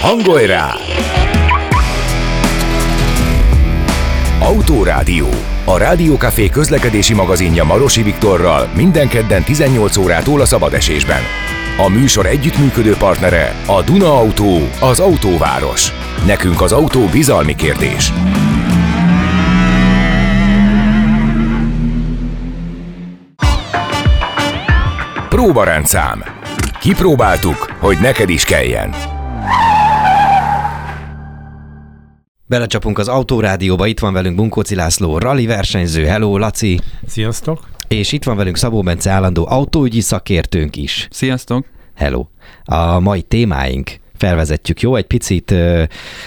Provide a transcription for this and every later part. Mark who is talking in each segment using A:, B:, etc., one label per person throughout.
A: Hangolj rá! Autórádió. A Rádiókafé közlekedési magazinja Marosi Viktorral minden kedden 18 órától a szabadesésben. A műsor együttműködő partnere a Duna Autó, az autóváros. Nekünk az autó bizalmi kérdés. Próbarendszám. Kipróbáltuk, hogy neked is kelljen.
B: Belecsapunk az autórádióba, itt van velünk Bunkóci László, rally versenyző, hello Laci!
C: Sziasztok!
B: És itt van velünk Szabó Bence állandó autóügyi szakértőnk is.
D: Sziasztok!
B: Hello! A mai témáink felvezetjük, jó? Egy picit ö,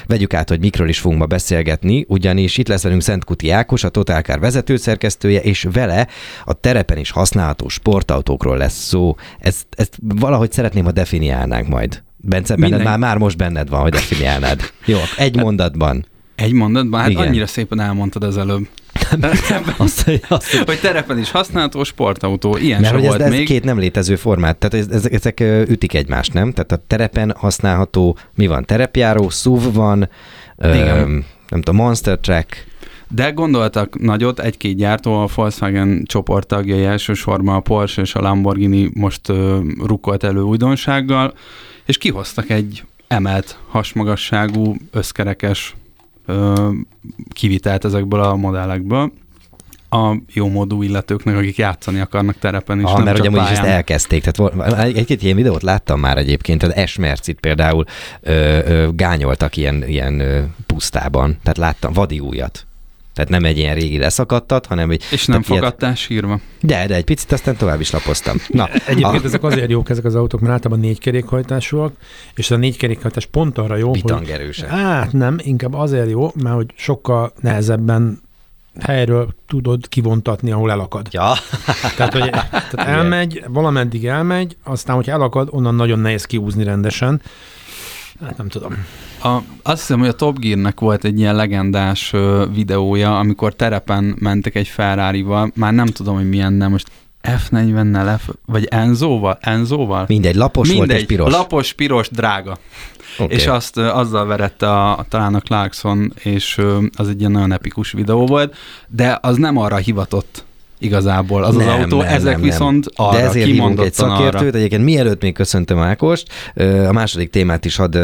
B: vegyük át, hogy mikről is fogunk ma beszélgetni, ugyanis itt lesz velünk Kuti Ákos, a Totalkár vezetőszerkesztője, és vele a terepen is használható sportautókról lesz szó. Ezt, ezt valahogy szeretném, ha definiálnánk majd. Bence, benned
D: Minden-
B: már, már most benned van, hogy definiálnád. Jó, egy mondatban.
D: Egy mondatban? Hát
B: Igen.
D: annyira szépen elmondtad az előbb.
B: Azt, azt,
D: hogy terepen is használható sportautó, ilyen
B: Mert
D: sem
B: hogy ez,
D: volt
B: ez
D: még.
B: két nem létező formát, tehát ez, ez, ezek ütik egymást, nem? Tehát a terepen használható, mi van? Terepjáró, SUV van, ö,
D: Igen.
B: nem tudom, Monster Track,
D: De gondoltak nagyot, egy-két gyártó, a Volkswagen csoport tagjai elsősorban a Porsche és a Lamborghini most ö, rukkolt elő újdonsággal, és kihoztak egy emelt hasmagasságú, összkerekes ö, kivitelt ezekből a modellekből a jó módú illetőknek, akik játszani akarnak terepen is,
B: ah,
D: nem
B: mert
D: csak
B: ugye amúgy is ezt
D: pályán.
B: elkezdték. Tehát egy-két ilyen videót láttam már egyébként, tehát Esmercit például ö, ö, gányoltak ilyen, ilyen ö, pusztában, tehát láttam vadi újat. Tehát nem egy ilyen régi leszakadtat, hanem egy...
D: És nem
B: tehát ilyet-
D: fogadtál sírva.
B: De, de egy picit aztán tovább is lapoztam. Na,
C: Egyébként
B: a-
C: ezek azért jók ezek az autók, mert általában négy kerékhajtásúak, és a négy kerékhajtás pont arra jó, hogy...
B: bitangerősek.
C: Hát nem, inkább azért jó, mert hogy sokkal nehezebben helyről tudod kivontatni, ahol elakad.
B: Ja,
C: Tehát, hogy tehát elmegy, valameddig elmegy, aztán, hogyha elakad, onnan nagyon nehéz kiúzni rendesen. Hát nem tudom.
D: A, azt hiszem, hogy a Top Gear-nek volt egy ilyen legendás ö, videója, amikor terepen mentek egy Ferrari-val, már nem tudom, hogy milyen, de most F40-nel, F, vagy Enzo-val? Enzo-val?
B: mindegy, lapos volt és piros.
D: lapos, piros, drága.
B: Oké.
D: És azt ö, azzal verette a, a, talán a Clarkson, és ö, az egy ilyen nagyon epikus videó volt, de az nem arra hivatott igazából az
B: Nem,
D: az autó,
B: nem,
D: ezek
B: nem,
D: viszont arra,
B: De ezért hívunk egy szakértőt.
D: arra.
B: Egyébként mielőtt még köszöntöm Ákost, a második témát is hadd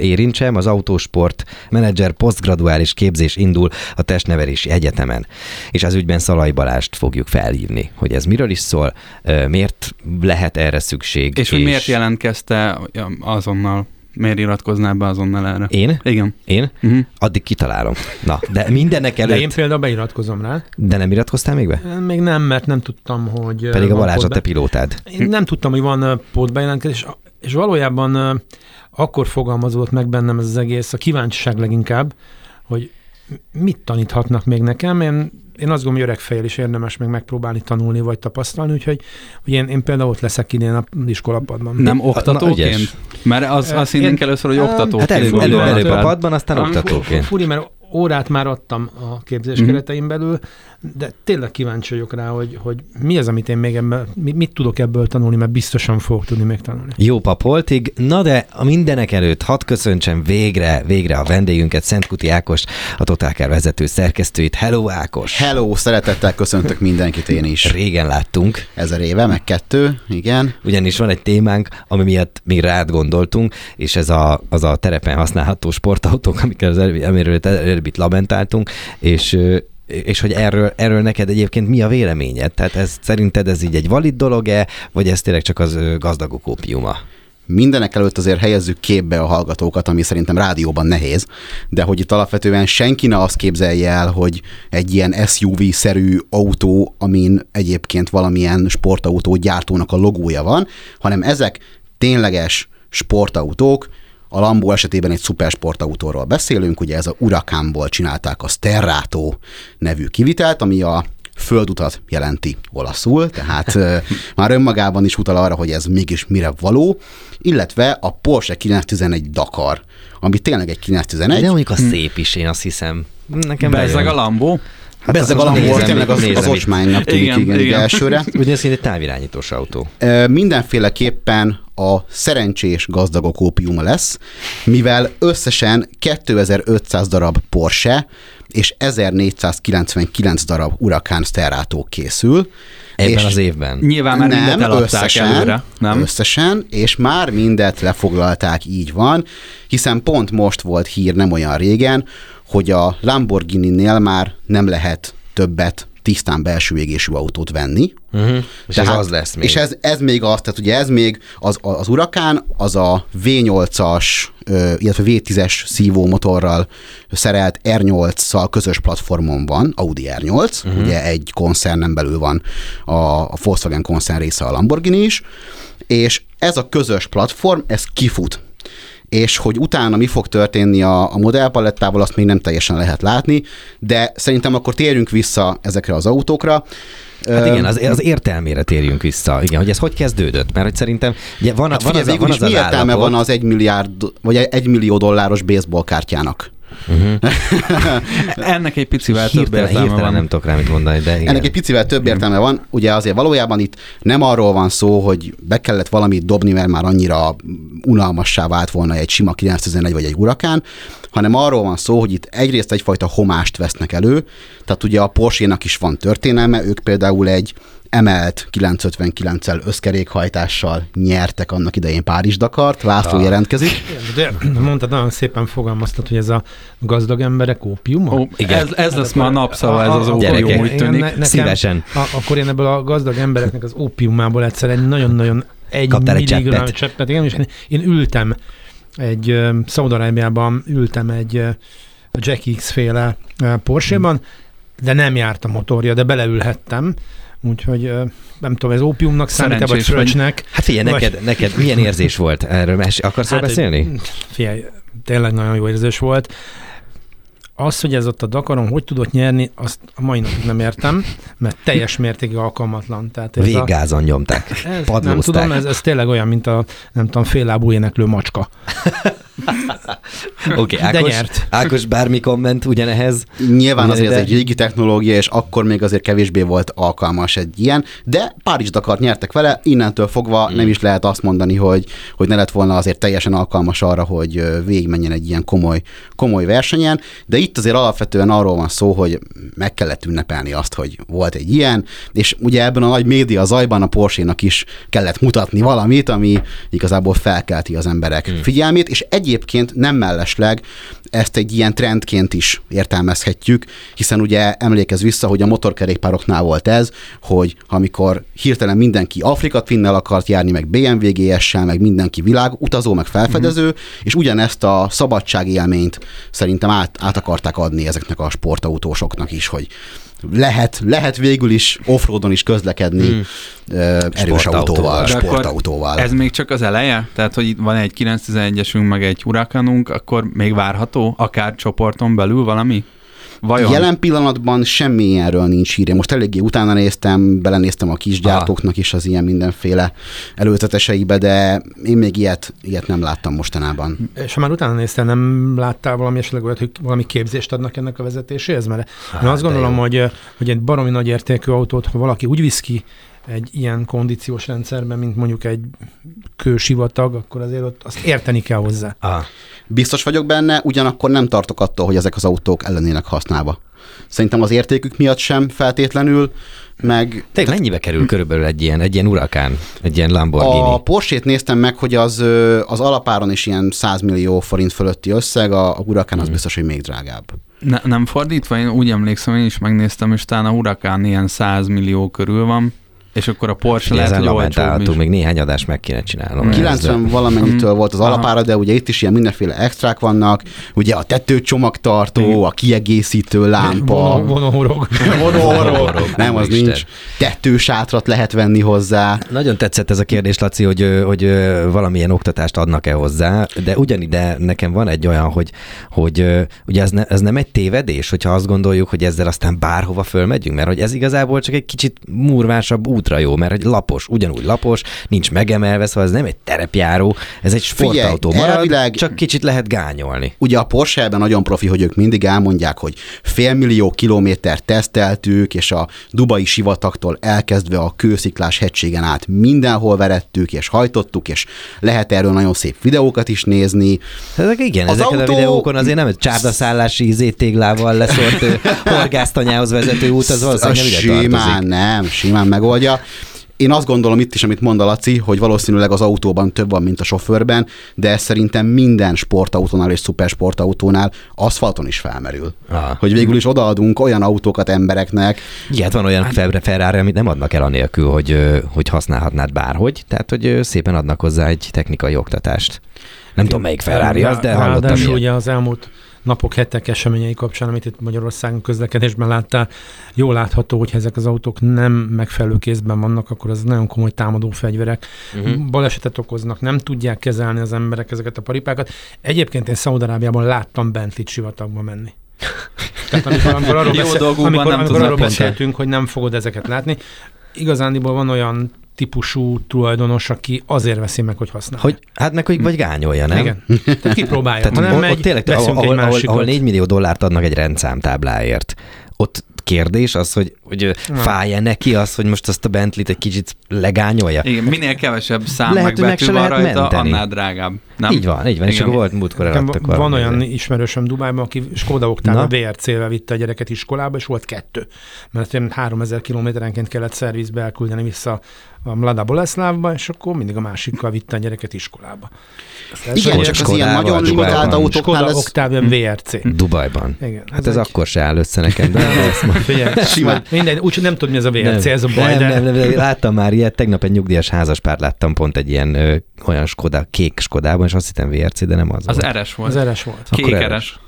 B: érintsem. Az autósport menedzser posztgraduális képzés indul a testnevelési egyetemen. És az ügyben Szalai Balást fogjuk felhívni, hogy ez miről is szól, miért lehet erre szükség.
D: És hogy miért jelentkezte azonnal, miért iratkoznál be azonnal erre?
B: Én?
D: Igen.
B: Én?
D: Uh-huh.
B: Addig kitalálom. Na, de mindennek
C: De én
B: előtt...
C: például beiratkozom rá.
B: De nem iratkoztál még be?
C: Még nem, mert nem tudtam, hogy...
B: Pedig a Balázs a te pilótád.
C: Én nem tudtam, hogy van pótbejelentkezés, és valójában akkor fogalmazódott meg bennem ez az egész, a kíváncsiság leginkább, hogy mit taníthatnak még nekem. Én, én azt gondolom, hogy öreg fejjel is érdemes még megpróbálni tanulni vagy tapasztalni, úgyhogy hogy én, én például ott leszek idén a iskolapadban.
D: Nem
B: Na,
D: oktatóként?
B: ügyes.
D: Mert az, azt
C: Én-
D: hinnénk először, hogy oktatóként.
B: Hát előbb, előbb, előbb a padban, aztán
D: Ah,
B: oktatóként.
C: Furi, mert órát már adtam a képzés
D: Mhm.
C: keretein belül, de tényleg kíváncsi vagyok rá, hogy, hogy mi az, amit én még ebben, mit, mit tudok ebből tanulni, mert biztosan fogok tudni még tanulni.
B: Jó papoltig. Na de a mindenek előtt hadd köszöntsem végre, végre a vendégünket, Szent Kuti Ákos, a Totálkár vezető szerkesztőit. Hello Ákos!
E: Hello, szeretettel köszöntök mindenkit én is.
B: Régen láttunk,
E: Ezer éve, meg kettő, igen.
B: ugyanis van egy témánk, ami miatt mi rád gondoltunk, és ez a, az a terepen használható sportautók, amikkel az amiről előbb lamentáltunk, és és hogy erről, erről neked egyébként mi a véleményed? Tehát ez, szerinted ez így egy valid dolog-e, vagy ez tényleg csak az gazdagok ópiuma?
E: Mindenek előtt azért helyezzük képbe a hallgatókat, ami szerintem rádióban nehéz, de hogy itt alapvetően senki ne azt képzelje el, hogy egy ilyen SUV-szerű autó, amin egyébként valamilyen sportautó gyártónak a logója van, hanem ezek tényleges sportautók, a Lambo esetében egy szupersportautóról beszélünk, ugye ez a Huracanból csinálták a Sterrato nevű kivitelt, ami a földutat jelenti olaszul, tehát már önmagában is utal arra, hogy ez mégis mire való, illetve a Porsche 911 Dakar, ami tényleg egy 911.
B: De mondjuk a szép is, én azt hiszem. Nekem bejön.
D: a Lambó.
E: Hát Bezzeg a Lamborghini
B: nézem,
E: tényleg az, az ocsmánynak tűnik,
D: Igen,
E: igen, igen, elsőre.
B: Ugye ez egy távirányítós autó.
E: Ö, Mindenféleképpen a szerencsés gazdagok ópiuma lesz, mivel összesen 2500 darab Porsche és 1499 darab Huracan Sterato készül.
B: Ebben
E: és
B: az évben.
D: Nyilván már mindet
E: nem,
D: eladták
E: összesen,
D: előre, nem?
E: összesen, és már mindet lefoglalták, így van, hiszen pont most volt hír nem olyan régen, hogy a Lamborghini-nél már nem lehet többet tisztán belső égésű autót venni.
B: Uh-huh. És ez az lesz még.
E: És ez, ez még az, tehát ugye ez még az, az Urakán, az a V8-as, ö, illetve V10-es szívó motorral szerelt R8-szal közös platformon van, Audi R8, uh-huh. ugye egy koncernen belül van a, a Volkswagen koncern része a Lamborghini is, és ez a közös platform, ez kifut és hogy utána mi fog történni a, a modellpalettával, azt még nem teljesen lehet látni, de szerintem akkor térjünk vissza ezekre az autókra.
B: Hát igen, az, az értelmére térjünk vissza. Igen, hogy ez hogy kezdődött? Mert hogy szerintem ugye van,
E: Hát
B: van,
E: figyelj,
B: az, van
E: is
B: az
E: mi
B: az
E: értelme
B: állapot,
E: van az egy milliárd, vagy egy millió dolláros baseball kártyának?
D: Ennek egy picivel több
B: hirtelen,
D: értelme
B: hirtelen
D: van.
B: nem tudok rá mit mondani, de igen.
E: Ennek egy picivel több értelme van. Ugye azért valójában itt nem arról van szó, hogy be kellett valamit dobni, mert már annyira unalmassá vált volna egy sima 911 vagy egy urakán, hanem arról van szó, hogy itt egyrészt egyfajta homást vesznek elő, tehát ugye a Porsche-nak is van történelme, ők például egy emelt 959-el összkerékhajtással nyertek annak idején Párizs-Dakart, László
B: Ah.
E: jelentkezik.
C: De mondtad, nagyon szépen fogalmaztad, hogy ez a gazdag emberek ópiuma?
D: Ó,
B: Igen.
D: ez, ez lesz ma a napszava, ez az ópium, úgy tűnik.
C: ne- nekem-
B: Szívesen.
C: A, akkor én ebből a gazdag embereknek az ópiumából egyszer egy nagyon-nagyon egy
B: Kaptál egy
C: milligram
B: cseppet?
C: cseppet. Igen, és én, én ültem egy uh, Szaudarábiában ültem egy uh, Jack X féle uh, Porsche-ban, de nem járt a motorja, de beleülhettem. Úgyhogy nem tudom, ez ópiumnak számít vagy fröccsnek.
B: Hát figyelj,
C: Vagy-
B: neked, neked milyen érzés volt erről? Akarsz hát, beszélni?
C: Figyelj, tényleg nagyon jó érzés volt. Az, hogy ez ott a Dakaron hogy tudott nyerni, azt a mai napig nem értem, mert teljes mértékig alkalmatlan. Tehát ez a,
B: Véggázon nyomták.
C: ez, nem tudom, ez, ez tényleg olyan, mint a nem tudom, féllábú éneklő macska.
B: Oké,
C: De
B: Ákos,
C: nyert.
B: Ákos, bármi komment ugyanehhez?
E: Nyilván azért
B: de-
E: ez egy régi technológia, és akkor még azért kevésbé volt alkalmas egy ilyen, de Párizs Dakart nyertek vele, innentől fogva nem is lehet azt mondani, hogy, hogy ne lett volna azért teljesen alkalmas arra, hogy végigmenjen egy ilyen komoly, komoly versenyen, de itt azért alapvetően arról van szó, hogy meg kellett ünnepelni azt, hogy volt egy ilyen, és ugye ebben a nagy média zajban a Porsche-nak is kellett mutatni valamit, ami igazából felkelti az emberek hmm. figyelmét, és egyébként nem mellesleg ezt egy ilyen trendként is értelmezhetjük, hiszen ugye emlékez vissza, hogy a motorkerékpároknál volt ez, hogy amikor hirtelen mindenki Afrika Twinnel akart járni, meg BMW GS-sel, meg mindenki világutazó, meg felfedező, mm. és ugyanezt a szabadságélményt szerintem át, át akarták adni ezeknek a sportautósoknak is, hogy lehet, lehet végül is offroadon is közlekedni mm. erős
B: Sportautóval.
E: autóval,
D: De
E: sportautóval.
D: Ez még csak az eleje? Tehát, hogy itt van egy 911-esünk, meg egy Huracanunk, akkor még várható, akár csoporton belül valami? Vajon?
E: Jelen pillanatban semmi ilyenről nincs hír. Én most eléggé utána néztem, belenéztem a kisgyártóknak is az ilyen mindenféle előzeteseibe, de én még ilyet, ilyet nem láttam mostanában.
C: És ha már utána néztél, nem láttál valami esetleg olyat, hogy valami képzést adnak ennek a vezetéséhez? Mert hát, én azt gondolom,
B: jó.
C: hogy, hogy egy baromi nagy értékű autót, ha valaki úgy visz ki egy ilyen kondíciós rendszerben, mint mondjuk egy kősivatag, akkor azért ott azt érteni kell hozzá.
B: Ah,
E: Biztos vagyok benne, ugyanakkor nem tartok attól, hogy ezek az autók ellenének használva. Szerintem az értékük miatt sem feltétlenül, meg
B: tényleg mennyibe kerül körülbelül egy ilyen, egy ilyen urakán, egy ilyen Lamborghini?
E: A Porsche-t néztem meg, hogy az, az alapáron is ilyen 100 millió forint fölötti összeg, a, a Huracan az biztos, hogy még drágább.
D: Ne, nem fordítva, én úgy emlékszem, én is megnéztem, és talán a Huracan ilyen 100 millió körül van, és akkor a Porsche lehet,
B: ezen
D: hogy olcsóbb
B: lamentálhatunk,
D: is.
B: még néhány adást meg kéne csinálnom.
D: Mm.
B: ezzel.
E: 90 valamennyitől volt az alapára, de ugye itt is ilyen mindenféle extrák vannak, ugye a tetőcsomagtartó, a kiegészítő lámpa,
C: Vonó- Vonórog.
E: vonórok, nem, az nincs, tetősátrat lehet venni hozzá.
B: Nagyon tetszett ez a kérdés, Laci, hogy, hogy valamilyen oktatást adnak-e hozzá, de ugyanide nekem van egy olyan, hogy, hogy ugye ez, ne, ez nem egy tévedés, hogyha azt gondoljuk, hogy ezzel aztán bárhova fölmegyünk, mert hogy ez igazából csak egy kicsit murvásabb út ultra jó, mert egy lapos, ugyanúgy lapos, nincs megemelve, szóval ez nem egy terepjáró, ez egy sportautó
E: Figyelj,
B: marad,
E: elvileg-
B: csak kicsit lehet gányolni.
E: Ugye a Porsche-ben nagyon profi, hogy ők mindig elmondják, hogy félmillió kilométer teszteltük, és a dubai sivatagtól elkezdve a kősziklás hegységen át mindenhol verettük, és hajtottuk, és lehet erről nagyon szép videókat is nézni.
B: Ezek igen,
E: Az
B: ezeken
E: autó-
B: a videókon azért nem egy csárdaszállási zétéglával leszort ö, horgásztanyához vezető út, az valószínűleg nem ide
E: simán
B: tartozik.
E: nem, simán megoldja. Én azt gondolom itt is, amit mond a Laci, hogy valószínűleg az autóban több van, mint a sofőrben, de ez szerintem minden sportautónál és szupersportautónál aszfalton is felmerül.
B: Aha.
E: Hogy végül is odaadunk olyan autókat embereknek,
B: Igen, hát van olyan Febre Ferrari, amit nem adnak el anélkül, hogy, hogy használhatnád bárhogy, tehát hogy szépen adnak hozzá egy technikai oktatást. Nem tudom, melyik Ferrari az, de hallottam
C: Ráadásul ugye az elmúlt napok, hetek eseményei kapcsán, amit itt Magyarországon közlekedésben láttál, jól látható, hogy ezek az autók nem megfelelő kézben vannak, akkor az nagyon komoly támadó fegyverek. Uh-huh. Balesetet okoznak, nem tudják kezelni az emberek ezeket a paripákat. Egyébként én Szaudarábiában láttam Bentley sivatagba menni. Tehát amikor, amikor arról, beszél, amikor, amikor arról beszéltünk, hogy nem fogod ezeket látni, igazándiból van olyan típusú tulajdonos, aki azért veszi meg, hogy használja.
B: Hogy, hát meg hogy vagy gányolja, nem?
C: Igen. Tehát kipróbálja.
B: Tehát
C: Ha nem
B: ott,
C: megy,
B: tényleg, ahol,
C: egy
B: ahol,
C: másikat.
B: ahol 4 millió dollárt adnak egy rendszámtábláért, ott kérdés az, hogy, hogy fáj-e neki az, hogy most azt a Bentley-t egy kicsit legányolja?
D: Igen, minél kevesebb szám
B: Lehet,
D: meg
B: hogy meg
D: betű
B: se
D: van rajta,
B: menteni.
D: annál drágább. Nem?
B: Így van, így van, és
D: Igen.
B: akkor volt múltkor eladtak
C: van
B: valami
C: olyan
B: izé.
C: ismerősöm Dubájban, aki Skoda Octavia
B: Na?
C: VRC-vel vitte a gyereket iskolába, és volt kettő. Mert én 3000 kilométerenként kellett szervizbe elküldeni vissza a Mlada Boleszlávba, és akkor mindig a másikkal vitte a gyereket iskolába. Azt
E: Igen, csak az ilyen nagyon limitált autóknál
C: Skoda
E: ez
C: Octavia VRC.
B: Dubajban.
C: Igen.
B: Hát ez
C: egy-
B: akkor se áll össze nekem, de.
C: Figyelj. Mindegy, úgyhogy nem tudom, mi ez a VRC, ez a baj,
B: nem,
C: de...
B: nem, nem, láttam már ilyet, tegnap egy nyugdíjas házaspárt láttam pont egy ilyen ö, olyan Skoda, kék Skodában, és azt hittem VRC, de nem az,
D: Az
B: volt.
D: eres volt.
C: Az eres volt.
B: Akkor
D: Kék
B: eres.
D: eres.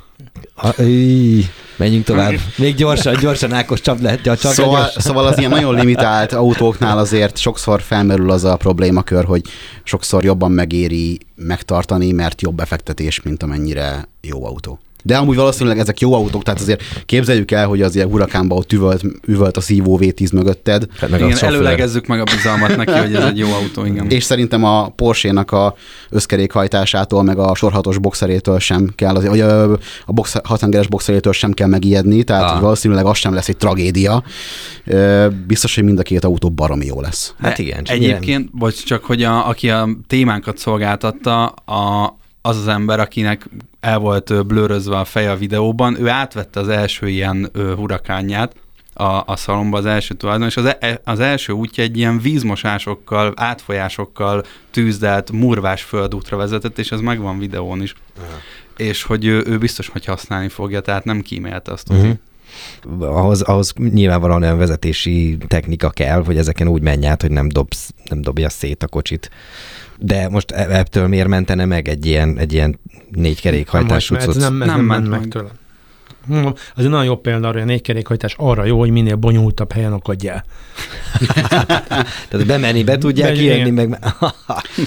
B: A, íj, menjünk tovább. Még gyorsan, gyorsan Ákos csap le, csap le
E: Szóval,
B: gyorsan.
E: szóval az ilyen nagyon limitált autóknál azért sokszor felmerül az a problémakör, hogy sokszor jobban megéri megtartani, mert jobb befektetés, mint amennyire jó autó. De amúgy valószínűleg ezek jó autók, tehát azért képzeljük el, hogy az ilyen hurakánban ott üvölt, üvölt a szívó V10 mögötted,
B: Hát meg a
D: Igen,
B: sofőr.
D: előlegezzük meg a bizalmat neki, hogy ez egy jó autó, igen.
E: és szerintem a Porsche-nak a összkerékhajtásától, meg a sorhatos boxerétől sem kell, az, vagy a, a box, hatengeres boxerétől sem kell megijedni, tehát
B: Ah.
E: valószínűleg az sem lesz egy tragédia. Biztos, hogy mind a két autó baromi jó lesz.
B: Hát igen, csak
D: Egyébként, bocs, csak hogy a, aki a témánkat szolgáltatta, a, az az ember, akinek el volt blőrözve a feje a videóban, ő átvette az első ilyen hurakánját a, a szalomba, az első tulajdon, és az, e, az első útja egy ilyen vízmosásokkal, átfolyásokkal tűzdelt, murvás földútra vezetett, és ez megvan videón is. És hogy ő, ő biztos, hogy használni fogja, tehát nem kímélte azt,
B: Mhm. ahhoz, ahhoz nyilvánvalóan olyan vezetési technika kell, hogy ezeken úgy menj át, hogy nem, dobsz, nem dobja szét a kocsit. De most e- ettől miért mentene meg egy ilyen, egy ilyen négy kerékhajtású
C: nem,
B: cucc?
C: nem, ez
D: Nem
C: nem
D: ment
C: ment meg
D: meg.
C: tőle. Hm, Az egy nagyon jó példa arra, hogy a négykerékhajtás arra jó, hogy minél bonyolultabb helyen akadj el.
B: Tehát bemenni be tudják, kijönni meg...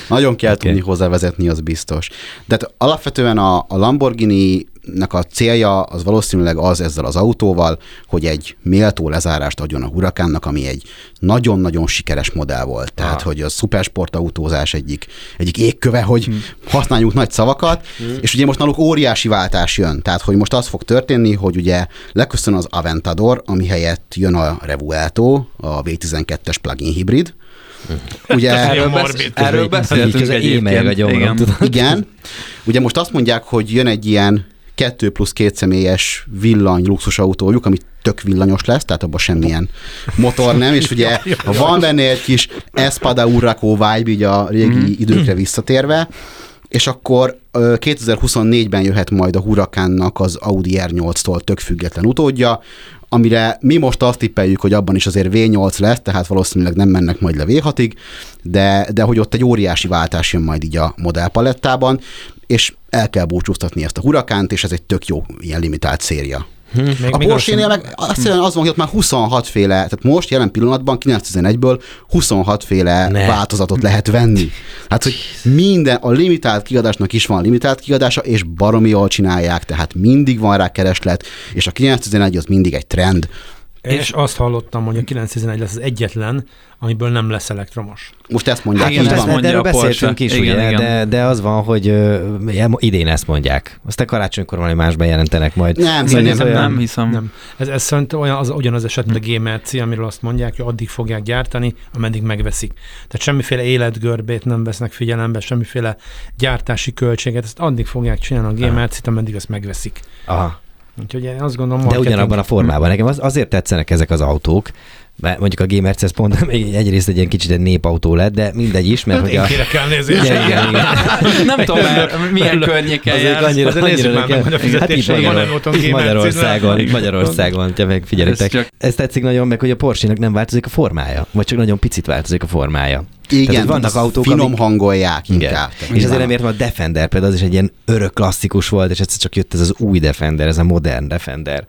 E: Nagyon kell okay. tudni hozzávezetni, az biztos. De hát alapvetően a, a Lamborghini nek a célja az valószínűleg az ezzel az autóval, hogy egy méltó lezárást adjon a Huracánnak, ami egy nagyon-nagyon sikeres modell volt. Tehát,
B: Ah.
E: hogy a szupersportautózás egyik, egyik égköve, hogy hmm. használjunk nagy szavakat, hmm. és ugye most náluk óriási váltás jön. Tehát, hogy most az fog történni, hogy ugye leköszön az Aventador, ami helyett jön a Revuelto, a V12-es plug-in hibrid. Ugye,
C: Nagyon
D: besz- erről beszéltünk
B: közben émelyeg a
D: egyébként.
B: gyomrom,
D: Igen.
B: tudod.
E: Igen. Ugye most azt mondják, hogy jön egy ilyen kettő plusz két személyes villany luxusautójuk, ami tök villanyos lesz, tehát abban semmilyen motor nem, és ugye van benne egy kis Espada Urraco vibe, így a régi időkre visszatérve, és akkor ö, 2024-ben jöhet majd a Huracannak az Audi R8-tól tök független utódja, amire mi most azt tippeljük, hogy abban is azért V8 lesz, tehát valószínűleg nem mennek majd le V6-ig, de, de hogy ott egy óriási váltás jön majd így a modellpalettában, és el kell búcsúztatni ezt a Hurakánt, és ez egy tök jó ilyen limitált széria.
C: Még,
E: A Porsche-nél meg azt jelenti, az van, hogy ott már 26 féle, tehát most jelen pillanatban 911-ből 26 féle
B: Ne.
E: változatot lehet venni. Hát, hogy minden, a limitált kiadásnak is van limitált kiadása, és baromi jól csinálják, tehát mindig van rá kereslet, és a 911 az mindig egy trend.
C: És azt hallottam, hogy a 911 lesz az egyetlen, amiből nem lesz elektromos.
E: Most ezt mondják,
D: Hát
E: így
D: igen,
E: van.
D: ezt mondja
B: erről beszéltünk is,
D: Igen,
B: ugye,
D: igen.
B: De, de az van, hogy ö, idén ezt mondják. Aztán karácsonykor valami más bejelentenek majd.
E: Nem,
B: Szóval
D: nem,
B: olyan-
D: nem hiszem.
C: Nem. Ez, ez szerint olyan, az, ugyanaz eset, mint a GMRC, amiről azt mondják, hogy addig fogják gyártani, ameddig megveszik. Tehát semmiféle életgörbét nem vesznek figyelembe, semmiféle gyártási költséget, ezt addig fogják csinálni a GMRC-t, ameddig azt megveszik.
B: Aha.
C: Úgyhogy én azt gondolom,
B: De ugyanabban a formában. Nekem az, azért tetszenek ezek az autók, mert mondjuk a Gamer ez pont még egyrészt egy ilyen kicsit egy népautó lett, de mindegy is, mert hogy
C: Én
B: a...
C: kérek elnézést.
B: Igen, igen, igen.
D: Nem tudom, mert milyen környéken
B: Azért
D: jársz.
B: annyira,
C: Azért
B: annyira
C: már meg, hogy a
B: Hát itt,
C: otthon
B: itt Magyarországon,
C: címre.
B: Magyarországon, hogyha megfigyelitek.
D: Ez csak-
B: Ez tetszik nagyon meg, hogy a Porsche-nak nem változik a formája, vagy csak nagyon picit változik a formája.
E: Igen,
B: Tehát, vannak autók,
E: finom
B: amik-
E: hangolják
B: Igen.
E: inkább. Tehát
B: És azért nem értem, a Defender például az is egy ilyen örök klasszikus volt, és egyszer csak jött ez az új Defender, ez a modern Defender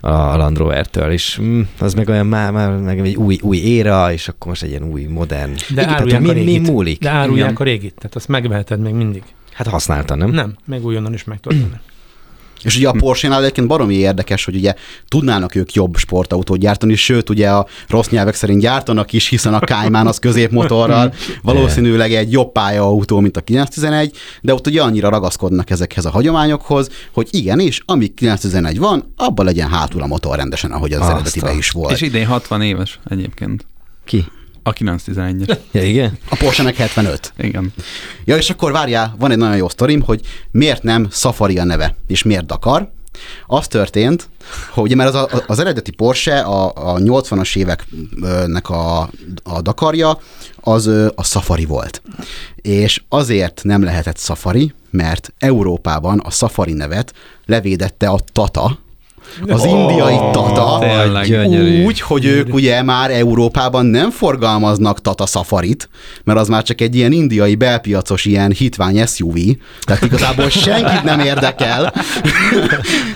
B: a Land Rover-től, és mm, az meg olyan már, már meg egy új, új éra, és akkor most egy ilyen új modern.
C: De
B: Igen, tehát
C: árulják a
B: mi, mi múlik?
C: De árulják
D: Igen.
C: a régit, tehát azt megveheted még mindig.
B: Hát használta, nem?
C: Nem, meg újonnan is meg tudod.
E: És ugye a Porsche-nál egyébként baromi érdekes, hogy ugye tudnának ők jobb sportautót gyártani, sőt ugye a rossz nyelvek szerint gyártanak is, hiszen a Cayman az középmotorral valószínűleg egy jobb pályaautó, mint a 911, de ott ugye annyira ragaszkodnak ezekhez a hagyományokhoz, hogy igenis, amíg 911 van, abban legyen hátul a motor rendesen, ahogy az
B: Azt
E: eredetiben
B: a-
E: is volt.
D: És idén 60 éves egyébként.
B: Ki?
D: A 911-es.
B: Ja, igen?
E: A Porsche-nek 75.
D: Igen.
E: Ja, és akkor várjál, van egy nagyon jó sztorim, hogy miért nem Safari a neve, és miért Dakar. Az történt, hogy ugye, mert az, a, az eredeti Porsche, a, a 80-as éveknek a, a Dakarja, az a Safari volt. És azért nem lehetett Safari, mert Európában a Safari nevet levédette a Tata, az indiai Tata,
D: Tényleg.
B: gyönyörű.
E: úgy, hogy ők ugye már Európában nem forgalmaznak Tata Safarit, mert az már csak egy ilyen indiai belpiacos ilyen hitvány SUV, tehát igazából senkit nem érdekel,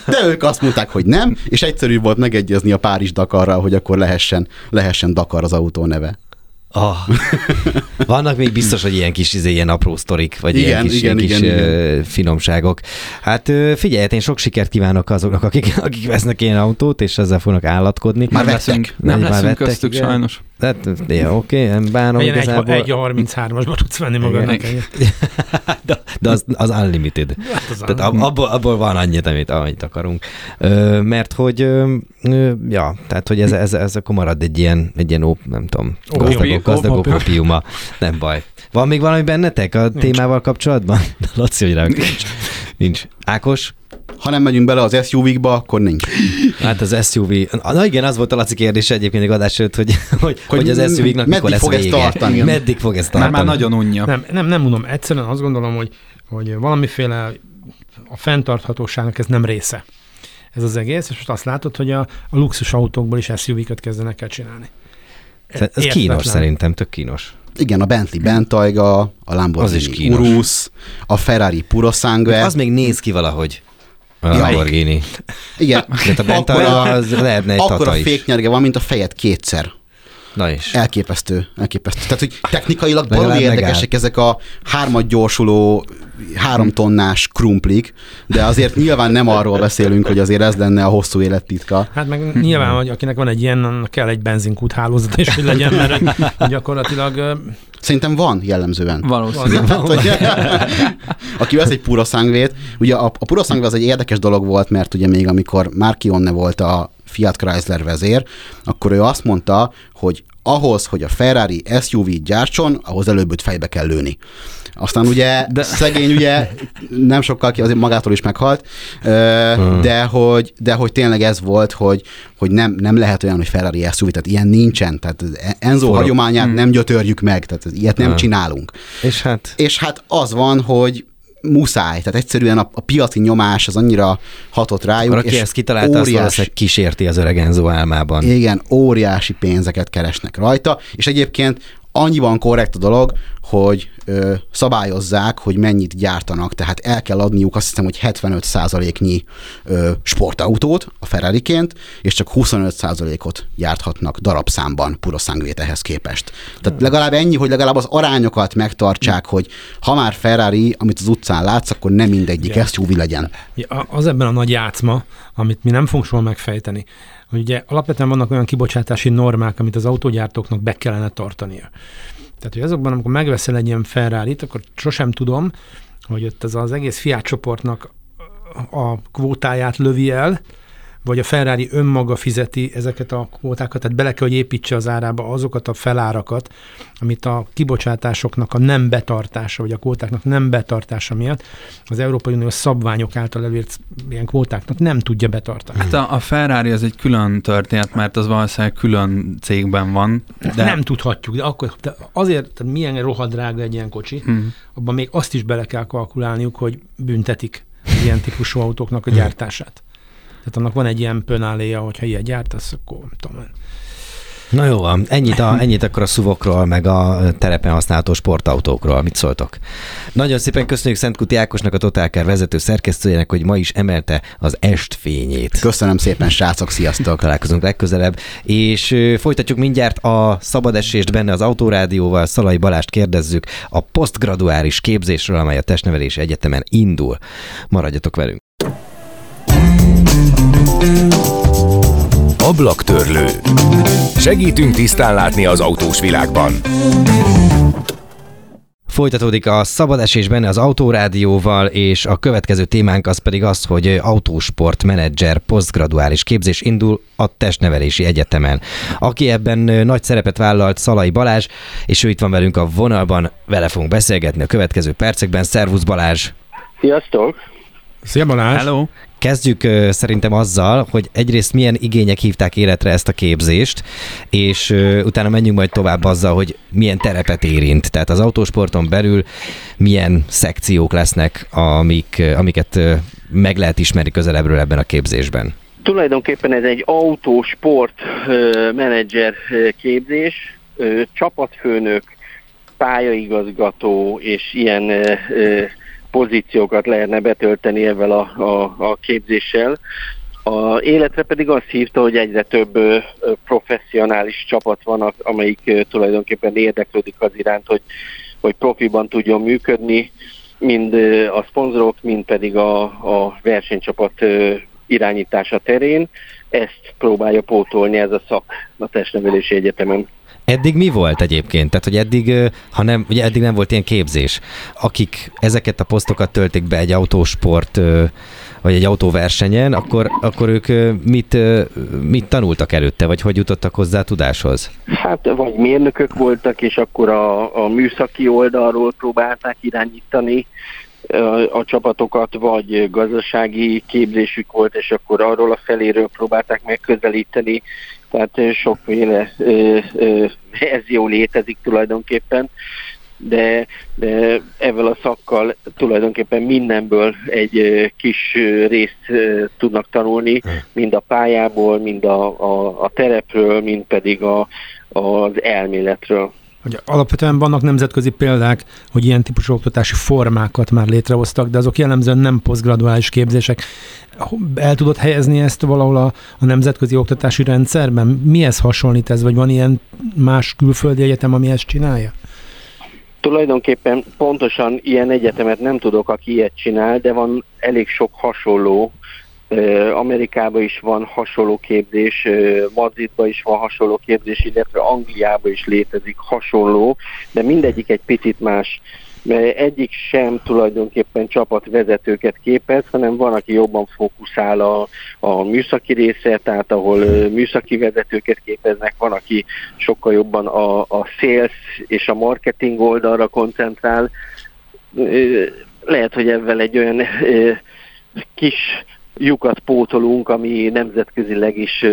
E: de ők azt mondták, hogy nem, és egyszerű volt megegyezni a Párizs Dakarral, hogy akkor lehessen, lehessen Dakar az autó neve.
B: Oh. Vannak még biztos, hogy ilyen kis, izé, ilyen apró sztorik, vagy
E: Igen,
B: ilyen kis,
E: igen,
B: ilyen kis
E: igen,
B: ö, finomságok. Hát figyelj, hát én sok sikert kívánok azoknak, akik, akik vesznek ilyen autót, és ezzel fognak állatkodni.
E: Már
D: nem
E: vettek.
D: leszünk, nem
B: Már
D: leszünk
B: vettek,
D: köztük
B: igen.
D: sajnos.
B: Hát, ja, oké, nem bánom
C: Egy, egy,
B: igazából.
C: egy a 33-asba tudsz venni magadnak egyet.
B: de, de az, az unlimited.
C: Hát az
B: Tehát ab, abból, abból van annyit, amit, amit akarunk. Ö, mert hogy, ö, ja, tehát hogy ez, ez, ez akkor marad egy ilyen, egy ilyen ó, nem tudom, gazdagok, gazdagok opiuma. Nem baj. Van még valami bennetek a
C: Nincs.
B: témával kapcsolatban? Laci, hogy rá nincs. Ákos?
E: Ha nem megyünk bele az SUV-kba, akkor nincs.
B: Hát az SUV, na igen, az volt a Laci kérdés egyébként egy adás előtt, hogy, hogy, hogy,
E: Hogy
B: az SUV-knak
E: meddig
B: mikor lesz
E: fog ez
B: vége.
E: tartani?
B: Meddig fog ez
D: Már,
B: tartani?
D: már nagyon unja.
C: Nem, nem, nem mondom, egyszerűen azt gondolom, hogy, hogy valamiféle a fenntarthatóságnak ez nem része. Ez az egész, és most azt látod, hogy a, a luxus autókból is SUV-kat kezdenek el csinálni.
B: Ez kínos
C: Értetlen.
B: szerintem, tök kínos.
E: Igen, a Bentley Bentayga, a Lamborghini. Urus, a Ferrari Purosangue.
B: Az még néz ki valahogy. A
E: Ja.
B: Lamborghini.
E: Igen,
B: Tehát a
E: akkor
B: Bentayga az lehetne egy
E: akkor a féknyerge van, mint a fejed kétszer.
B: Na is.
E: Elképesztő, elképesztő. Tehát, hogy technikailag
B: Legalább
E: baromi érdekesek ezek a hármat gyorsuló, három tonnás krumplik, de azért nyilván nem arról beszélünk, hogy azért ez lenne a hosszú élet titka.
C: Hát meg nyilván, hogy akinek van egy ilyen, annak kell egy benzinkút hálózat is, hogy legyen, mert gyakorlatilag
E: Szerintem van jellemzően.
D: Valószínűleg.
E: Tehát, hogy, aki vesz egy pura szangvét, ugye a, a pura szangvé az egy érdekes dolog volt, mert ugye még amikor Marchionne volt a Fiat Chrysler vezér, akkor ő azt mondta, hogy ahhoz, hogy a Ferrari SUV-t gyártson, ahhoz előbb őt fejbe kell lőni. Aztán ugye de... Szegény ugye nem sokkal ki, azért magától is meghalt,
B: Hmm.
E: de hogy, de hogy tényleg ez volt, hogy, hogy nem, nem lehet olyan, hogy Ferrari SUV, tehát ilyen nincsen, tehát Enzo
B: Forog.
E: hagyományát nem gyötörjük meg, tehát ilyet nem
B: Hmm.
E: csinálunk.
B: És hát
E: És hát az van, hogy muszáj, tehát egyszerűen a, a piaci nyomás az annyira hatott rájuk,
B: aki
E: és
B: ezt kitalálta, az valószínűleg kísérti az öreg Enzo álmában.
E: igen, óriási pénzeket keresnek rajta, és egyébként annyiban korrekt a dolog, hogy ö, szabályozzák, hogy mennyit gyártanak, tehát el kell adniuk azt hiszem, hogy 75%-nyi ö, sportautót a Ferrariként, és csak 25%-ot gyárthatnak darabszámban Purosanguét ehhez képest. Tehát legalább ennyi, hogy legalább az arányokat megtartsák, hogy ha már Ferrari, amit az utcán látsz, akkor nem mindegyik
C: Igen.
E: SUV legyen.
C: Ja, az ebben a nagy játszma, amit mi nem fogunk soha megfejteni, hogy ugye alapvetően vannak olyan kibocsátási normák, amit az autógyártóknak be kellene tartania. Tehát, hogy azokban, amikor megveszel egy ilyen ferrari akkor sosem tudom, hogy ott ez az egész Fiat csoportnak a kvótáját lövi el, vagy a Ferrari önmaga fizeti ezeket a kvótákat, tehát bele kell, hogy építse az árába azokat a felárakat, amit a kibocsátásoknak a nem betartása, vagy a kvótáknak nem betartása miatt az Európai Unió szabványok által elért ilyen kvótáknak nem tudja betartani.
D: Hát a, a Ferrari az egy külön történet, mert az valószínűleg külön cégben van.
C: De... Nem tudhatjuk, de akkor de azért, tehát milyen rohadrága egy ilyen kocsi, hmm. abban még azt is bele kell kalkulálniuk, hogy büntetik ilyen típusú autóknak a gyártását. Tehát annak van egy ilyen pönáléja, hogyha ilyen gyártasz, akkor nem tudom.
B: Na jó van, ennyit, a, ennyit akkor a szuvokról, meg a terepen használható sportautókról, mit szóltok. Nagyon szépen köszönjük Szent Kuti Ákosnak, a Totálkár vezető szerkesztőjének, hogy ma is emelte az estfényét.
E: Köszönöm szépen, srácok, sziasztok!
B: Találkozunk legközelebb, és folytatjuk mindjárt a szabadesést benne az Autórádióval. Szalai Balást kérdezzük a posztgraduális képzésről, amely a Testnevelési Egyetemen indul. Maradjatok velünk!
A: Ablaktörlő. Segítünk tisztán látni az autós világban.
B: Folytatódik a szabad benne az autórádióval, és a következő témánk az pedig az, hogy autósport menedzser posztgraduális képzés indul a Testnevelési Egyetemen. Aki ebben nagy szerepet vállalt Szalai Balázs, és ő itt van velünk a vonalban, vele fogunk beszélgetni a következő percekben. Szervusz Balázs!
F: Sziasztok!
C: Szia Balázs!
B: Hello! Kezdjük szerintem azzal, hogy egyrészt milyen igények hívták életre ezt a képzést, és utána menjünk majd tovább azzal, hogy milyen terepet érint. Tehát az autósporton belül milyen szekciók lesznek, amik, amiket meg lehet ismerni közelebbről ebben a képzésben.
F: Tulajdonképpen ez egy autósport menedzser képzés, csapatfőnök, pályaigazgató és ilyen pozíciókat lehetne betölteni ezzel a, a, a képzéssel. A életre pedig azt hívta, hogy egyre több professzionális csapat van, amelyik tulajdonképpen érdeklődik az iránt, hogy, hogy profiban tudjon működni, mind a szponzorok, mind pedig a, a versenycsapat irányítása terén. Ezt próbálja pótolni ez a szak a testnevelési egyetemen.
B: Eddig mi volt egyébként? Tehát, hogy eddig, ha nem, ugye eddig nem volt ilyen képzés. Akik ezeket a posztokat töltik be egy autósport vagy egy autóversenyen, akkor, akkor ők mit, mit tanultak előtte, vagy hogy jutottak hozzá tudáshoz?
F: Hát vagy mérnökök voltak, és akkor a, a műszaki oldalról próbálták irányítani a csapatokat, vagy gazdasági képzésük volt, és akkor arról a feléről próbálták megközelíteni. Tehát sokféle verzió létezik tulajdonképpen, de, de ezzel a szakkal tulajdonképpen mindenből egy kis részt tudnak tanulni, mind a pályából, mind a, a, a terepről, mind pedig a, az elméletről
C: hogy alapvetően vannak nemzetközi példák, hogy ilyen típusú oktatási formákat már létrehoztak, de azok jellemzően nem posztgraduális képzések. El tudod helyezni ezt valahol a, a nemzetközi oktatási rendszerben? Mihez hasonlít ez, vagy van ilyen más külföldi egyetem, ami ezt csinálja?
F: Tulajdonképpen pontosan ilyen egyetemet nem tudok, aki ilyet csinál, de van elég sok hasonló Amerikában is van hasonló képzés, Madridban is van hasonló képzés, illetve Angliában is létezik hasonló, de mindegyik egy picit más mert egyik sem tulajdonképpen csapatvezetőket képez, hanem van, aki jobban fókuszál a, a műszaki részre, tehát ahol műszaki vezetőket képeznek, van, aki sokkal jobban a, a sales és a marketing oldalra koncentrál. Lehet, hogy ebben egy olyan kis lyukat pótolunk, ami nemzetközileg is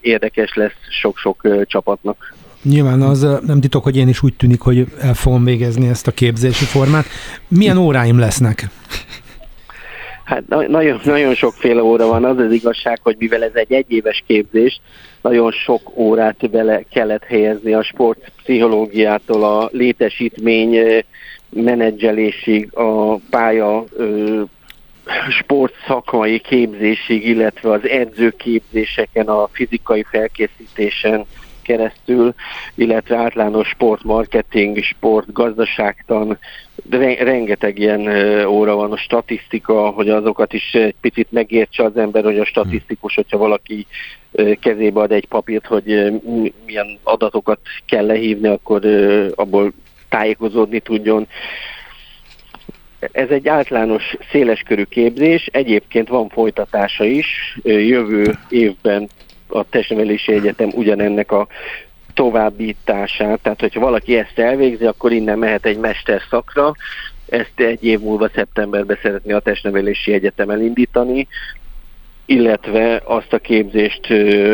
F: érdekes lesz sok-sok csapatnak.
C: Nyilván az nem titok, hogy én is úgy tűnik, hogy el fogom végezni ezt a képzési formát. Milyen óráim lesznek?
F: Hát nagyon, nagyon sokféle óra van. Az az igazság, hogy mivel ez egy egyéves képzés, nagyon sok órát bele kellett helyezni a sportpszichológiától a létesítmény menedzselésig, a pálya sportszakmai képzésig, illetve az edzőképzéseken, a fizikai felkészítésen keresztül, illetve általános sportmarketing, sportgazdaságtan, de rengeteg ilyen óra van, a statisztika, hogy azokat is egy picit megértse az ember, hogy a statisztikus, hogyha valaki kezébe ad egy papírt, hogy milyen adatokat kell lehívni, akkor abból tájékozódni tudjon. Ez egy általános széleskörű képzés, egyébként van folytatása is. Jövő évben a Testnevelési Egyetem ugyanennek a továbbítását, tehát hogyha valaki ezt elvégzi, akkor innen mehet egy mesterszakra, ezt egy év múlva szeptemberben szeretné a Testnevelési Egyetem elindítani, illetve azt a képzést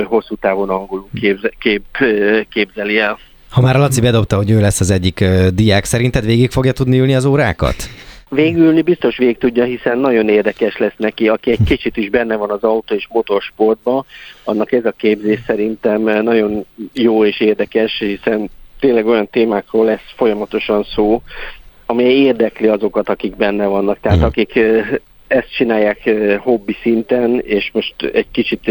F: hosszú távon angolul képze, kép, képzeli el.
B: Ha már a Laci bedobta, hogy ő lesz az egyik diák, szerinted végig fogja tudni ülni az órákat?
F: Végülni biztos végig tudja, hiszen nagyon érdekes lesz neki, aki egy kicsit is benne van az autó és motorsportban, annak ez a képzés szerintem nagyon jó és érdekes, hiszen tényleg olyan témákról lesz folyamatosan szó, ami érdekli azokat, akik benne vannak. Tehát mhm. akik ezt csinálják hobbi szinten, és most egy kicsit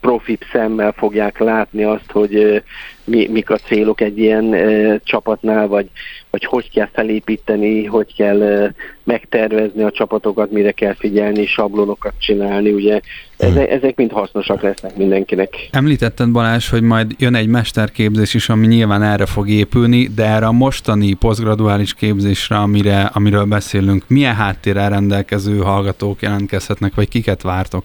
F: profit szemmel fogják látni azt, hogy mi, mik a célok egy ilyen csapatnál, vagy, vagy hogy kell felépíteni, hogy kell megtervezni a csapatokat, mire kell figyelni, sablonokat csinálni, ugye ezek, hmm. ezek mind hasznosak lesznek mindenkinek.
D: Említetted Balázs, hogy majd jön egy mesterképzés is, ami nyilván erre fog épülni, de erre a mostani posztgraduális képzésre, amire, amiről beszélünk, milyen háttérrel rendelkező hallgatók jelentkezhetnek, vagy kiket vártok?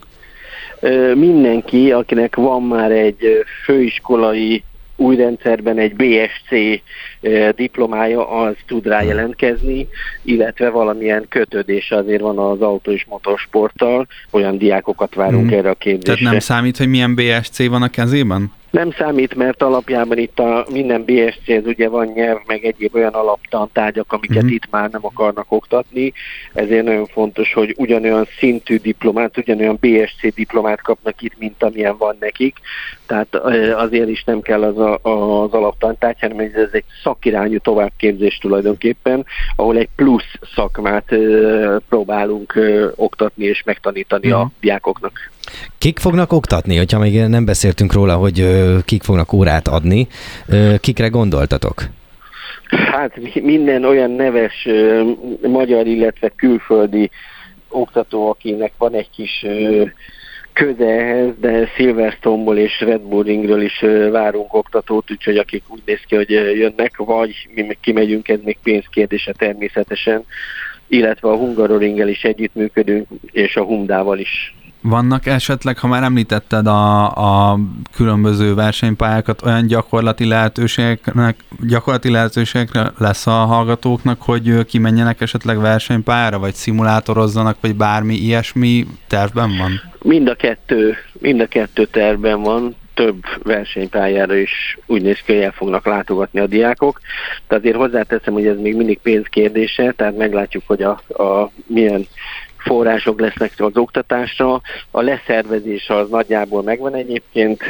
F: mindenki, akinek van már egy főiskolai új rendszerben egy BSC diplomája, az tud rá jelentkezni, illetve valamilyen kötődés azért van az autó és motorsporttal, olyan diákokat várunk mm. erre a képzésre.
D: Tehát nem számít, hogy milyen BSC van a kezében?
F: Nem számít, mert alapjában itt a minden BSC-hez ugye van nyelv, meg egyéb olyan alaptantárgyak, amiket mm-hmm. itt már nem akarnak oktatni, ezért nagyon fontos, hogy ugyanolyan szintű diplomát, ugyanolyan BSC diplomát kapnak itt, mint amilyen van nekik, tehát azért is nem kell az, a, az alaptantárgy, hanem ez egy szakirányú továbbképzés tulajdonképpen, ahol egy plusz szakmát próbálunk oktatni és megtanítani mm. a mhm. diákoknak.
B: Kik fognak oktatni, hogyha még nem beszéltünk róla, hogy kik fognak órát adni, kikre gondoltatok?
F: Hát minden olyan neves magyar, illetve külföldi oktató, akinek van egy kis köze ehhez, de Silverstone-ból és Red Bull is várunk oktatót, úgyhogy akik úgy néz ki, hogy jönnek, vagy mi meg kimegyünk, ez még pénzkérdése természetesen, illetve a Hungaroringgel is együttműködünk, és a Humdával is.
D: Vannak esetleg, ha már említetted a, a különböző versenypályákat, olyan gyakorlati lehetőségeknek, gyakorlati lehetőségekre lesz a hallgatóknak, hogy kimenjenek esetleg versenypályára, vagy szimulátorozzanak, vagy bármi ilyesmi tervben van?
F: Mind a kettő, mind a kettő tervben van több versenypályára is úgy néz ki, hogy el fognak látogatni a diákok. De azért hozzáteszem, hogy ez még mindig pénzkérdése, tehát meglátjuk, hogy a, a milyen források lesznek az oktatásra. A leszervezés az nagyjából megvan egyébként,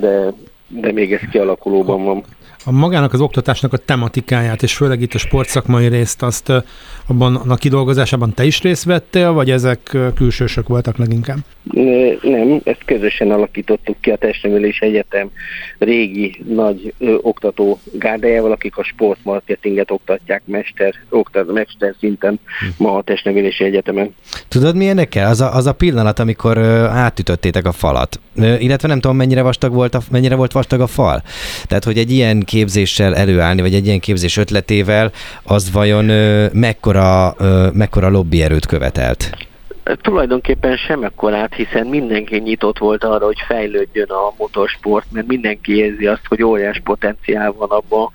F: de, de még ez kialakulóban van
C: a magának az oktatásnak a tematikáját, és főleg itt a sportszakmai részt, azt abban a kidolgozásában te is részt vettél, vagy ezek külsősök voltak leginkább?
F: Nem, ezt közösen alakítottuk ki a Testnevelés Egyetem régi nagy ö, oktató gárdájával, akik a sportmarketinget oktatják mester, oktat, mester szinten ma a Testnevelési Egyetemen.
B: Tudod, mi ennek Az a, az a pillanat, amikor ö, átütöttétek a falat, ö, illetve nem tudom, mennyire vastag volt a, mennyire volt vastag a fal. Tehát, hogy egy ilyen képzéssel előállni, vagy egy ilyen képzés ötletével, az vajon ö, mekkora, ö, mekkora lobbyerőt követelt?
F: Tulajdonképpen semmekkorát, hiszen mindenki nyitott volt arra, hogy fejlődjön a motorsport, mert mindenki érzi azt, hogy óriás potenciál van abban,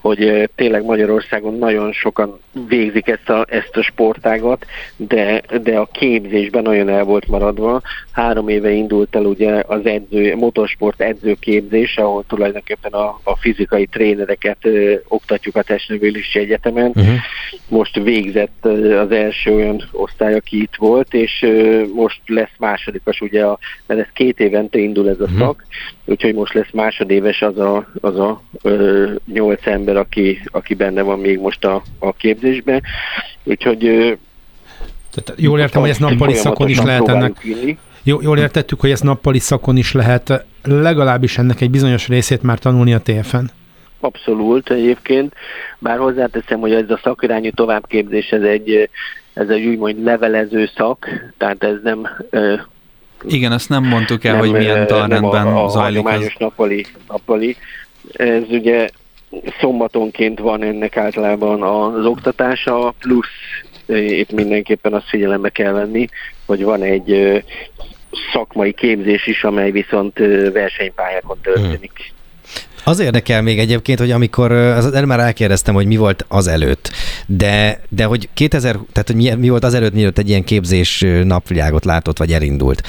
F: hogy tényleg Magyarországon nagyon sokan végzik ezt a, ezt a sportágat, de, de a képzésben nagyon el volt maradva. Három éve indult el ugye az edző, motorsport edzőképzés, ahol tulajdonképpen a, a fizikai trénereket ö, oktatjuk a testnövélési egyetemen. Uh-huh. Most végzett az első olyan osztály, aki itt volt, és ö, most lesz másodikas, ugye, a, mert ez két évente indul ez a uh-huh. szak, úgyhogy most lesz másodéves az a, az a ö, nyolc ember, aki, aki benne van még most a, a képzésben. Úgyhogy
C: tehát jól értem, hogy ezt nappali szakon is lehet ennek. Jól értettük, hogy ezt nappali szakon is lehet legalábbis ennek egy bizonyos részét már tanulni a TFN.
F: abszolút egyébként, bár hozzáteszem, hogy ez a szakirányú továbbképzés, ez egy, ez egy úgymond levelező szak, tehát ez nem
D: igen, ezt nem mondtuk el, nem, hogy milyen tanrendben
F: a, a
D: zajlik.
F: A nappali, nappali. Ez ugye szombatonként van ennek általában az oktatása, plusz itt mindenképpen azt figyelembe kell venni, hogy van egy szakmai képzés is, amely viszont versenypályákon történik.
B: Az érdekel még egyébként, hogy amikor, az el már elkérdeztem, hogy mi volt az előtt, de, de hogy 2000, tehát hogy mi, mi volt az előtt, mielőtt egy ilyen képzés napvilágot látott, vagy elindult.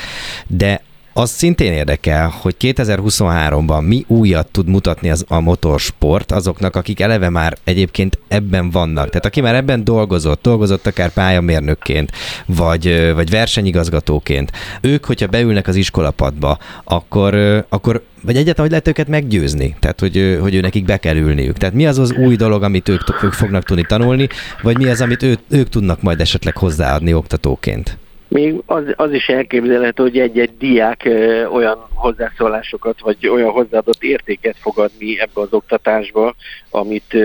B: De az szintén érdekel, hogy 2023-ban mi újat tud mutatni az, a motorsport azoknak, akik eleve már egyébként ebben vannak. Tehát aki már ebben dolgozott, dolgozott akár pályamérnökként, vagy, vagy versenyigazgatóként, ők, hogyha beülnek az iskolapadba, akkor, akkor vagy egyáltalán, hogy lehet őket meggyőzni? Tehát, hogy, hogy ő nekik be kell ülniük. Tehát mi az az új dolog, amit ők, ők fognak tudni tanulni, vagy mi az, amit ő, ők tudnak majd esetleg hozzáadni oktatóként?
F: Még az, az is elképzelhető, hogy egy-egy diák olyan hozzászólásokat, vagy olyan hozzáadott értéket fog adni ebbe az oktatásba, amit,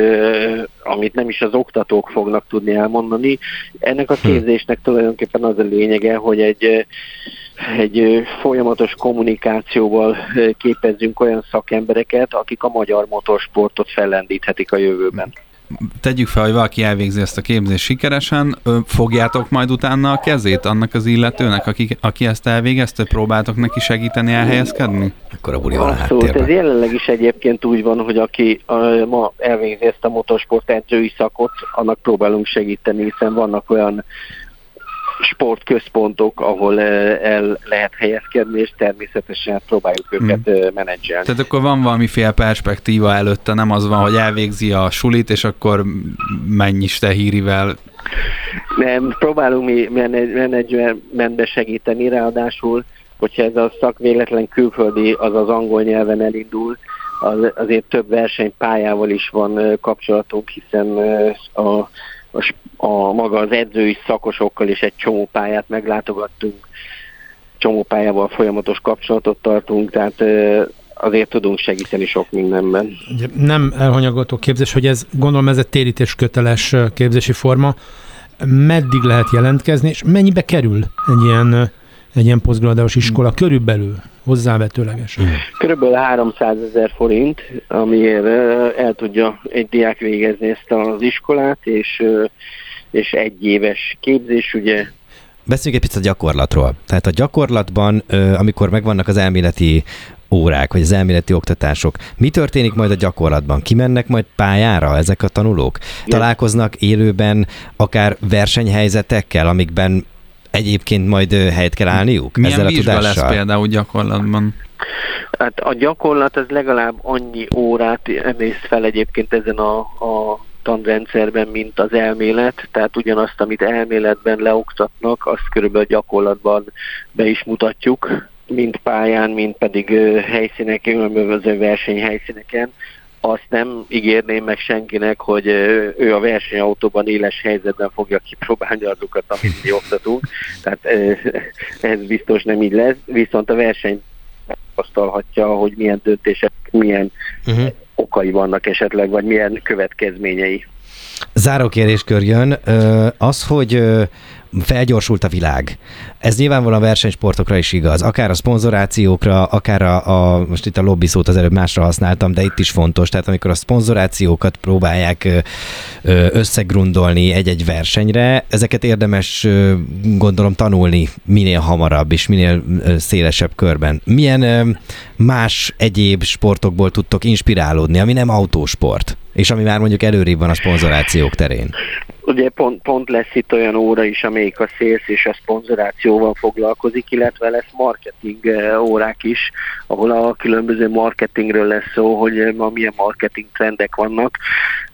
F: amit nem is az oktatók fognak tudni elmondani. Ennek a hm. képzésnek tulajdonképpen az a lényege, hogy egy, egy folyamatos kommunikációval képezzünk olyan szakembereket, akik a magyar motorsportot fellendíthetik a jövőben
D: tegyük fel, hogy valaki elvégzi ezt a képzést sikeresen, fogjátok majd utána a kezét annak az illetőnek, aki, aki ezt elvégezte, próbáltok neki segíteni elhelyezkedni?
B: Akkor a buli van
F: Abszolút, ez jelenleg is egyébként úgy van, hogy aki a, ma elvégzi ezt a motorsport edzői szakot, annak próbálunk segíteni, hiszen vannak olyan sportközpontok, ahol eh, el lehet helyezkedni, és természetesen próbáljuk hmm. őket hmm. menedzselni.
D: Tehát akkor van valamiféle perspektíva előtte, nem az van, hogy elvégzi a sulit, és akkor menj is te hírivel.
F: Nem, próbálunk mi menedzsmentbe segíteni, ráadásul, hogyha ez a szak véletlen külföldi, az az angol nyelven elindul, az, azért több versenypályával is van eh, kapcsolatunk, hiszen a a, maga az edzői szakosokkal is egy csomó pályát meglátogattunk, csomó pályával folyamatos kapcsolatot tartunk, tehát azért tudunk segíteni sok mindenben.
C: Nem elhanyagolható képzés, hogy ez gondolom ez egy térítés köteles képzési forma. Meddig lehet jelentkezni, és mennyibe kerül egy ilyen, egy ilyen posztgraduális iskola körülbelül? Hozzávetőlegesen?
F: Körülbelül 300 ezer forint, amiért el tudja egy diák végezni ezt az iskolát, és, és egy éves képzés, ugye
B: Beszéljünk egy picit a gyakorlatról. Tehát a gyakorlatban, amikor megvannak az elméleti órák, vagy az elméleti oktatások, mi történik majd a gyakorlatban? Kimennek majd pályára ezek a tanulók? Találkoznak élőben akár versenyhelyzetekkel, amikben egyébként majd helyt kell állniuk
D: Milyen
B: ezzel a tudással?
D: lesz például gyakorlatban?
F: Hát a gyakorlat az legalább annyi órát emész fel egyébként ezen a, a tanrendszerben, mint az elmélet, tehát ugyanazt, amit elméletben leoktatnak, azt körülbelül gyakorlatban be is mutatjuk, mind pályán, mind pedig helyszíneken, különböző versenyhelyszíneken azt nem ígérném meg senkinek, hogy ő a versenyautóban éles helyzetben fogja kipróbálni azokat, amit mi oktatunk. Tehát ez biztos nem így lesz. Viszont a verseny tapasztalhatja, hogy milyen döntések, milyen uh-huh. okai vannak esetleg, vagy milyen következményei.
B: Zárókéréskör jön. Az, hogy felgyorsult a világ. Ez nyilvánvalóan a versenysportokra is igaz, akár a szponzorációkra, akár a, a most itt a lobby szót az előbb másra használtam, de itt is fontos, tehát amikor a szponzorációkat próbálják összegrundolni egy-egy versenyre, ezeket érdemes gondolom tanulni minél hamarabb és minél szélesebb körben. Milyen más egyéb sportokból tudtok inspirálódni, ami nem autósport? És ami már mondjuk előrébb van a szponzorációk terén.
F: Ugye pont, pont lesz itt olyan óra is, amelyik a szélsz és a szponzorációval foglalkozik, illetve lesz marketing eh, órák is, ahol a különböző marketingről lesz szó, hogy ma milyen marketing trendek vannak.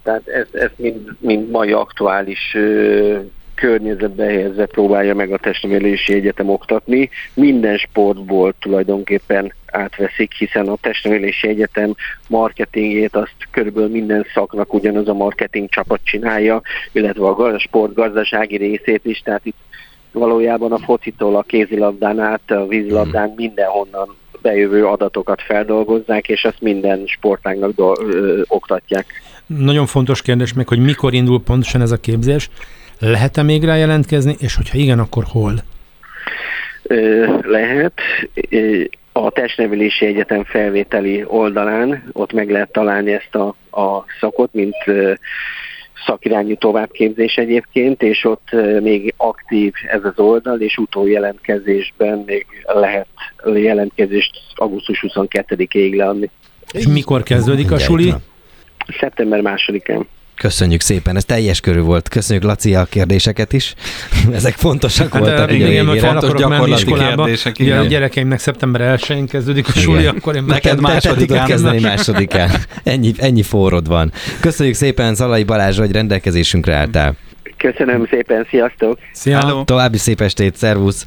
F: Tehát ez, ez mind, mind mai aktuális eh, környezetbe helyezve próbálja meg a testnevelési egyetem oktatni. Minden sportból tulajdonképpen átveszik, hiszen a testnevelési egyetem marketingét azt körülbelül minden szaknak ugyanaz a marketing csapat csinálja, illetve a sport gazdasági részét is, tehát itt valójában a focitól a kézilabdán át, a vízilabdán mindenhonnan bejövő adatokat feldolgozzák, és ezt minden sportágnak do- ö, oktatják.
C: Nagyon fontos kérdés még, hogy mikor indul pontosan ez a képzés. Lehet-e még rá jelentkezni, és hogyha igen, akkor hol?
F: Lehet. A testnevelési egyetem felvételi oldalán ott meg lehet találni ezt a, a szakot, mint szakirányú továbbképzés egyébként, és ott még aktív ez az oldal, és utójelentkezésben még lehet jelentkezést augusztus 22-ig leadni.
C: És mikor kezdődik a suli?
F: Szeptember másodikán.
B: Köszönjük szépen, ez teljes körű volt. Köszönjük Laci a kérdéseket is. Ezek fontosak
C: Hát
B: voltak.
C: igen, igen, mert
D: Fontos gyakorlati
C: iskolába.
D: kérdések,
C: Ugye a gyerekeimnek szeptember 1-én kezdődik a suli,
B: Igen.
C: akkor én
D: Neked másodikán.
B: kezdeni másodikán. Ennyi, ennyi forrod van. Köszönjük szépen Zalai Balázs, hogy rendelkezésünkre álltál.
F: Köszönöm szépen, sziasztok!
C: Szia!
D: Hello.
B: További szép estét, szervusz!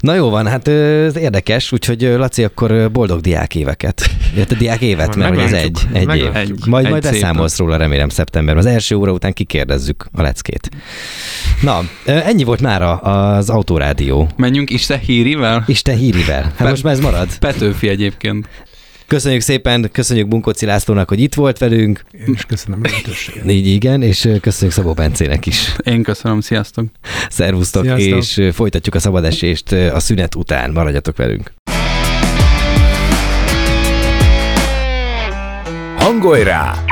B: Na jó van, hát ez érdekes, úgyhogy Laci, akkor boldog diák éveket. Jött a diák évet, mert ez egy,
C: Meglátjuk.
B: egy év.
C: Meglátjuk.
D: Egy-
B: Majd,
D: egy
B: majd beszámolsz róla, remélem szeptemberben. Az első óra után kikérdezzük a leckét. Na, ennyi volt már az autórádió.
D: Menjünk Isten hírivel?
B: Isten hírivel. Hát most már ez marad.
D: Petőfi egyébként.
B: Köszönjük szépen, köszönjük Bunkoci Lászlónak, hogy itt volt velünk.
C: Én is köszönöm a lehetőséget.
B: Így igen, és köszönjük Szabó Bencének is.
D: Én köszönöm, sziasztok.
B: Szervusztok,
C: Sziasztok.
B: és folytatjuk a szabadesést a szünet után. Maradjatok velünk.
A: Hangolj rá!